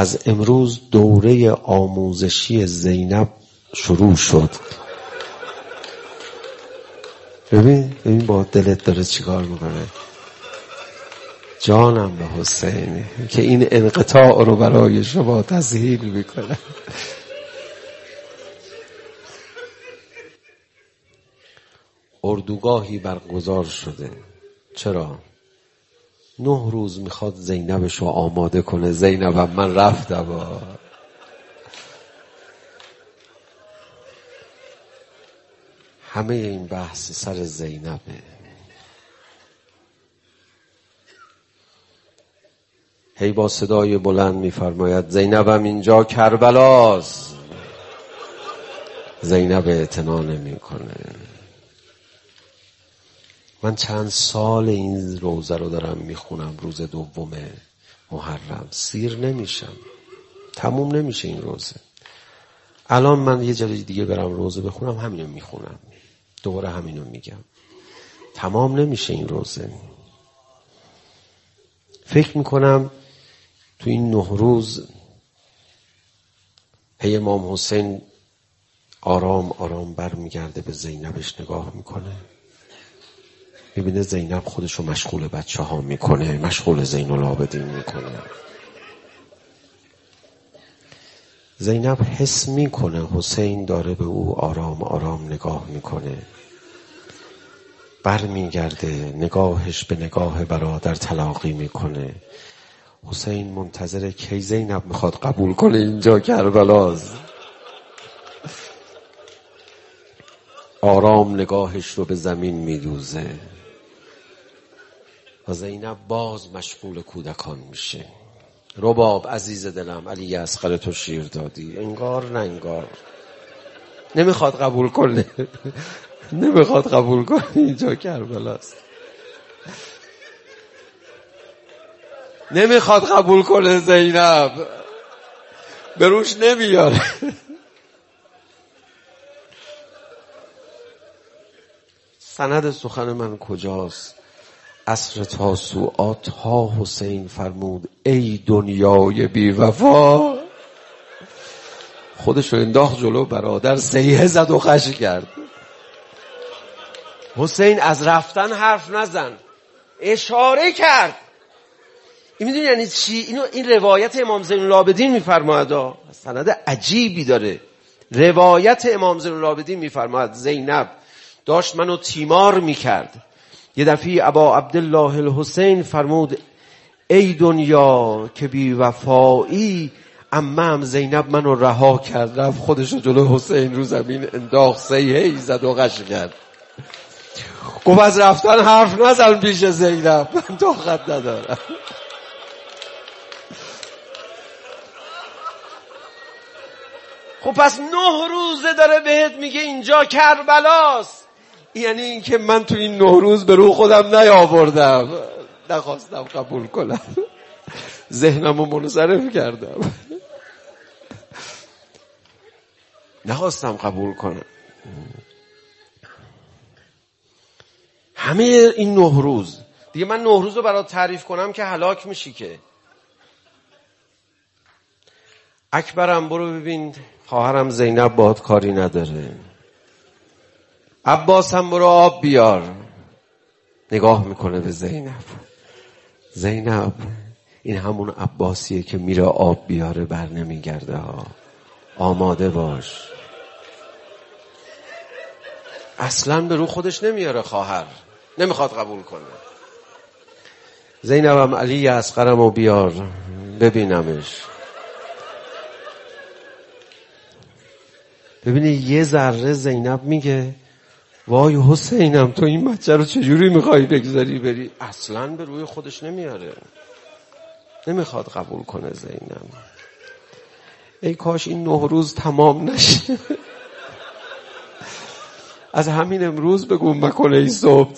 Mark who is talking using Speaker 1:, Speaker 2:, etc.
Speaker 1: از امروز دوره آموزشی زینب شروع شد. ببین ببین با دلت داره چیکار می‌کنه. جانم به حسین که این انقطاع رو برای شما تسهیل می‌کنه. اردوگاهی برگزار شده. چرا؟ نه روز می‌خواد زینبش رو آماده کنه. زینبم من رفتم. همه این بحث سر زینبه. هی با صدای بلند میفرماید زینبم اینجا کربلاست. زینب اعتنا نمی‌کنه. من چند سال این روزه رو دارم می‌خونم روز دوم محرم. سیر نمیشم. تموم نمیشه این روزه. الان من یه جای دیگه برم روزه بخونم همینو می‌خونم. دوباره همینو میگم. تمام نمیشه این روزه. فکر می‌کنم تو این نه روز هی امام حسین آرام آرام برمیگرده به زینبش نگاه می‌کنه. می‌بینه زینب خودشو مشغول بچه ها می‌کنه مشغول زین العابدین می‌کنه. زینب حس می‌کنه حسین داره به او آرام آرام نگاه می‌کنه. برمیگرده نگاهش به نگاه برادر تلاقی می‌کنه. حسین منتظر کی زینب می‌خواد قبول کنه اینجا کربلاست آرام نگاهش رو به زمین میدوزه. و زینب باز مشغول کودکان میشه. رباب عزیز دلم علی اصغر تو شیر دادی. انگار نه انگار. نمی‌خواد قبول کنه. نمی‌خواد قبول کنه. اینجا کربلاست. نمی‌خواد قبول کنه زینب. به روش نمیاره. سند سخن من کجاست؟ اصر تاسوعا تا حسین فرمود ای دنیای بی وفا خودشو انداخت جلو برادر سیه زد و خش کرد. حسین از رفتن حرف نزن. اشاره کرد. این می‌دونی یعنی چی؟ اینو این روایت امام زین العابدین میفرماید سند عجیبی داره. روایت امام زین العابدین میفرماید زینب داشت منو تیمار می‌کرد. یه دفعه ابا عبدالله الحسین فرمود ای دنیا که بی وفایی امم زینب منو رها کرد رفت خودشو جلو حسین رو زمین انداخت سیهی زد و غش کرد. گفت از رفتن حرف نزن پیش زینب من طاقت ندارم. خب پس نه روزه داره بهت میگه اینجا کربلاست. یعنی اینکه من تو این نه روز به رو خودم نیاوردم. نخواستم قبول کنم. ذهنم رو منصرف کردم. نخواستم قبول کنم. همه این نه روز. دیگه من نه روز رو برات تعریف کنم که هلاک میشی که. اکبرم برو ببین. خواهرم زینب باد کاری نداره. عباس هم برو آب بیار. نگاه می‌کنه به زینب. زینب. این همون عباسیه که میره آب بیاره بر نمیگرده ها. آماده باش. اصلا به رو خودش نمیاره خواهر. نمی‌خواد قبول کنه. زینبم علی اسقرم و بیار. ببینمش. ببینی یه ذره زینب میگه وای حسینم تو این بچه رو چجوری می‌خوای بگذاری بری؟ اصلا به روی خودش نمیاره. نمی‌خواد قبول کنه زینب. ای کاش این نه روز تمام نشه. از همین امروز بگو مکنه ای صبح